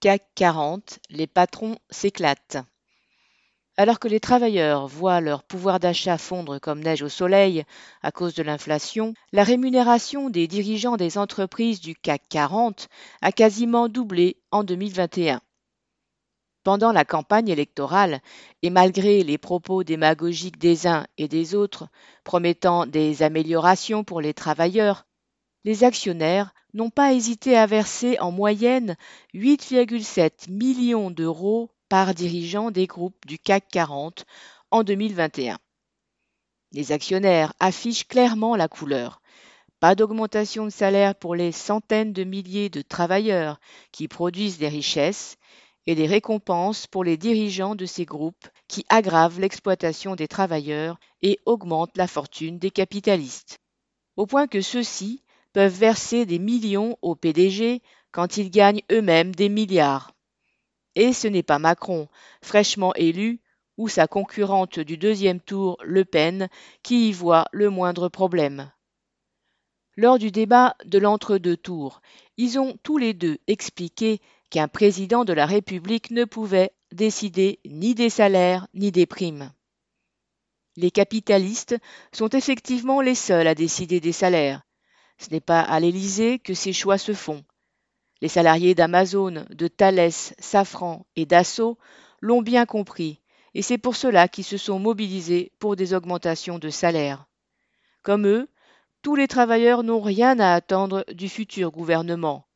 CAC 40, les patrons s'éclatent. Alors que les travailleurs voient leur pouvoir d'achat fondre comme neige au soleil à cause de l'inflation, la rémunération des dirigeants des entreprises du CAC 40 a quasiment doublé en 2021. Pendant la campagne électorale, et malgré les propos démagogiques des uns et des autres promettant des améliorations pour les travailleurs, les actionnaires n'ont pas hésité à verser en moyenne 8,7 millions d'euros par dirigeant des groupes du CAC 40 en 2021. Les actionnaires affichent clairement la couleur. Pas d'augmentation de salaire pour les centaines de milliers de travailleurs qui produisent des richesses et des récompenses pour les dirigeants de ces groupes qui aggravent l'exploitation des travailleurs et augmentent la fortune des capitalistes. Au point que ceux-ci peuvent verser des millions au PDG quand ils gagnent eux-mêmes des milliards. Et ce n'est pas Macron, fraîchement élu, ou sa concurrente du deuxième tour, Le Pen, qui y voit le moindre problème. Lors du débat de l'entre-deux tours, ils ont tous les deux expliqué qu'un président de la République ne pouvait décider ni des salaires ni des primes. Les capitalistes sont effectivement les seuls à décider des salaires. Ce n'est pas à l'Élysée que ces choix se font. Les salariés d'Amazon, de Thales, Safran et Dassault l'ont bien compris, et c'est pour cela qu'ils se sont mobilisés pour des augmentations de salaire. Comme eux, tous les travailleurs n'ont rien à attendre du futur gouvernement.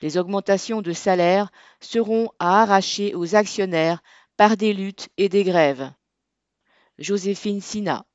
Les augmentations de salaire seront à arracher aux actionnaires par des luttes et des grèves. Joséphine Sina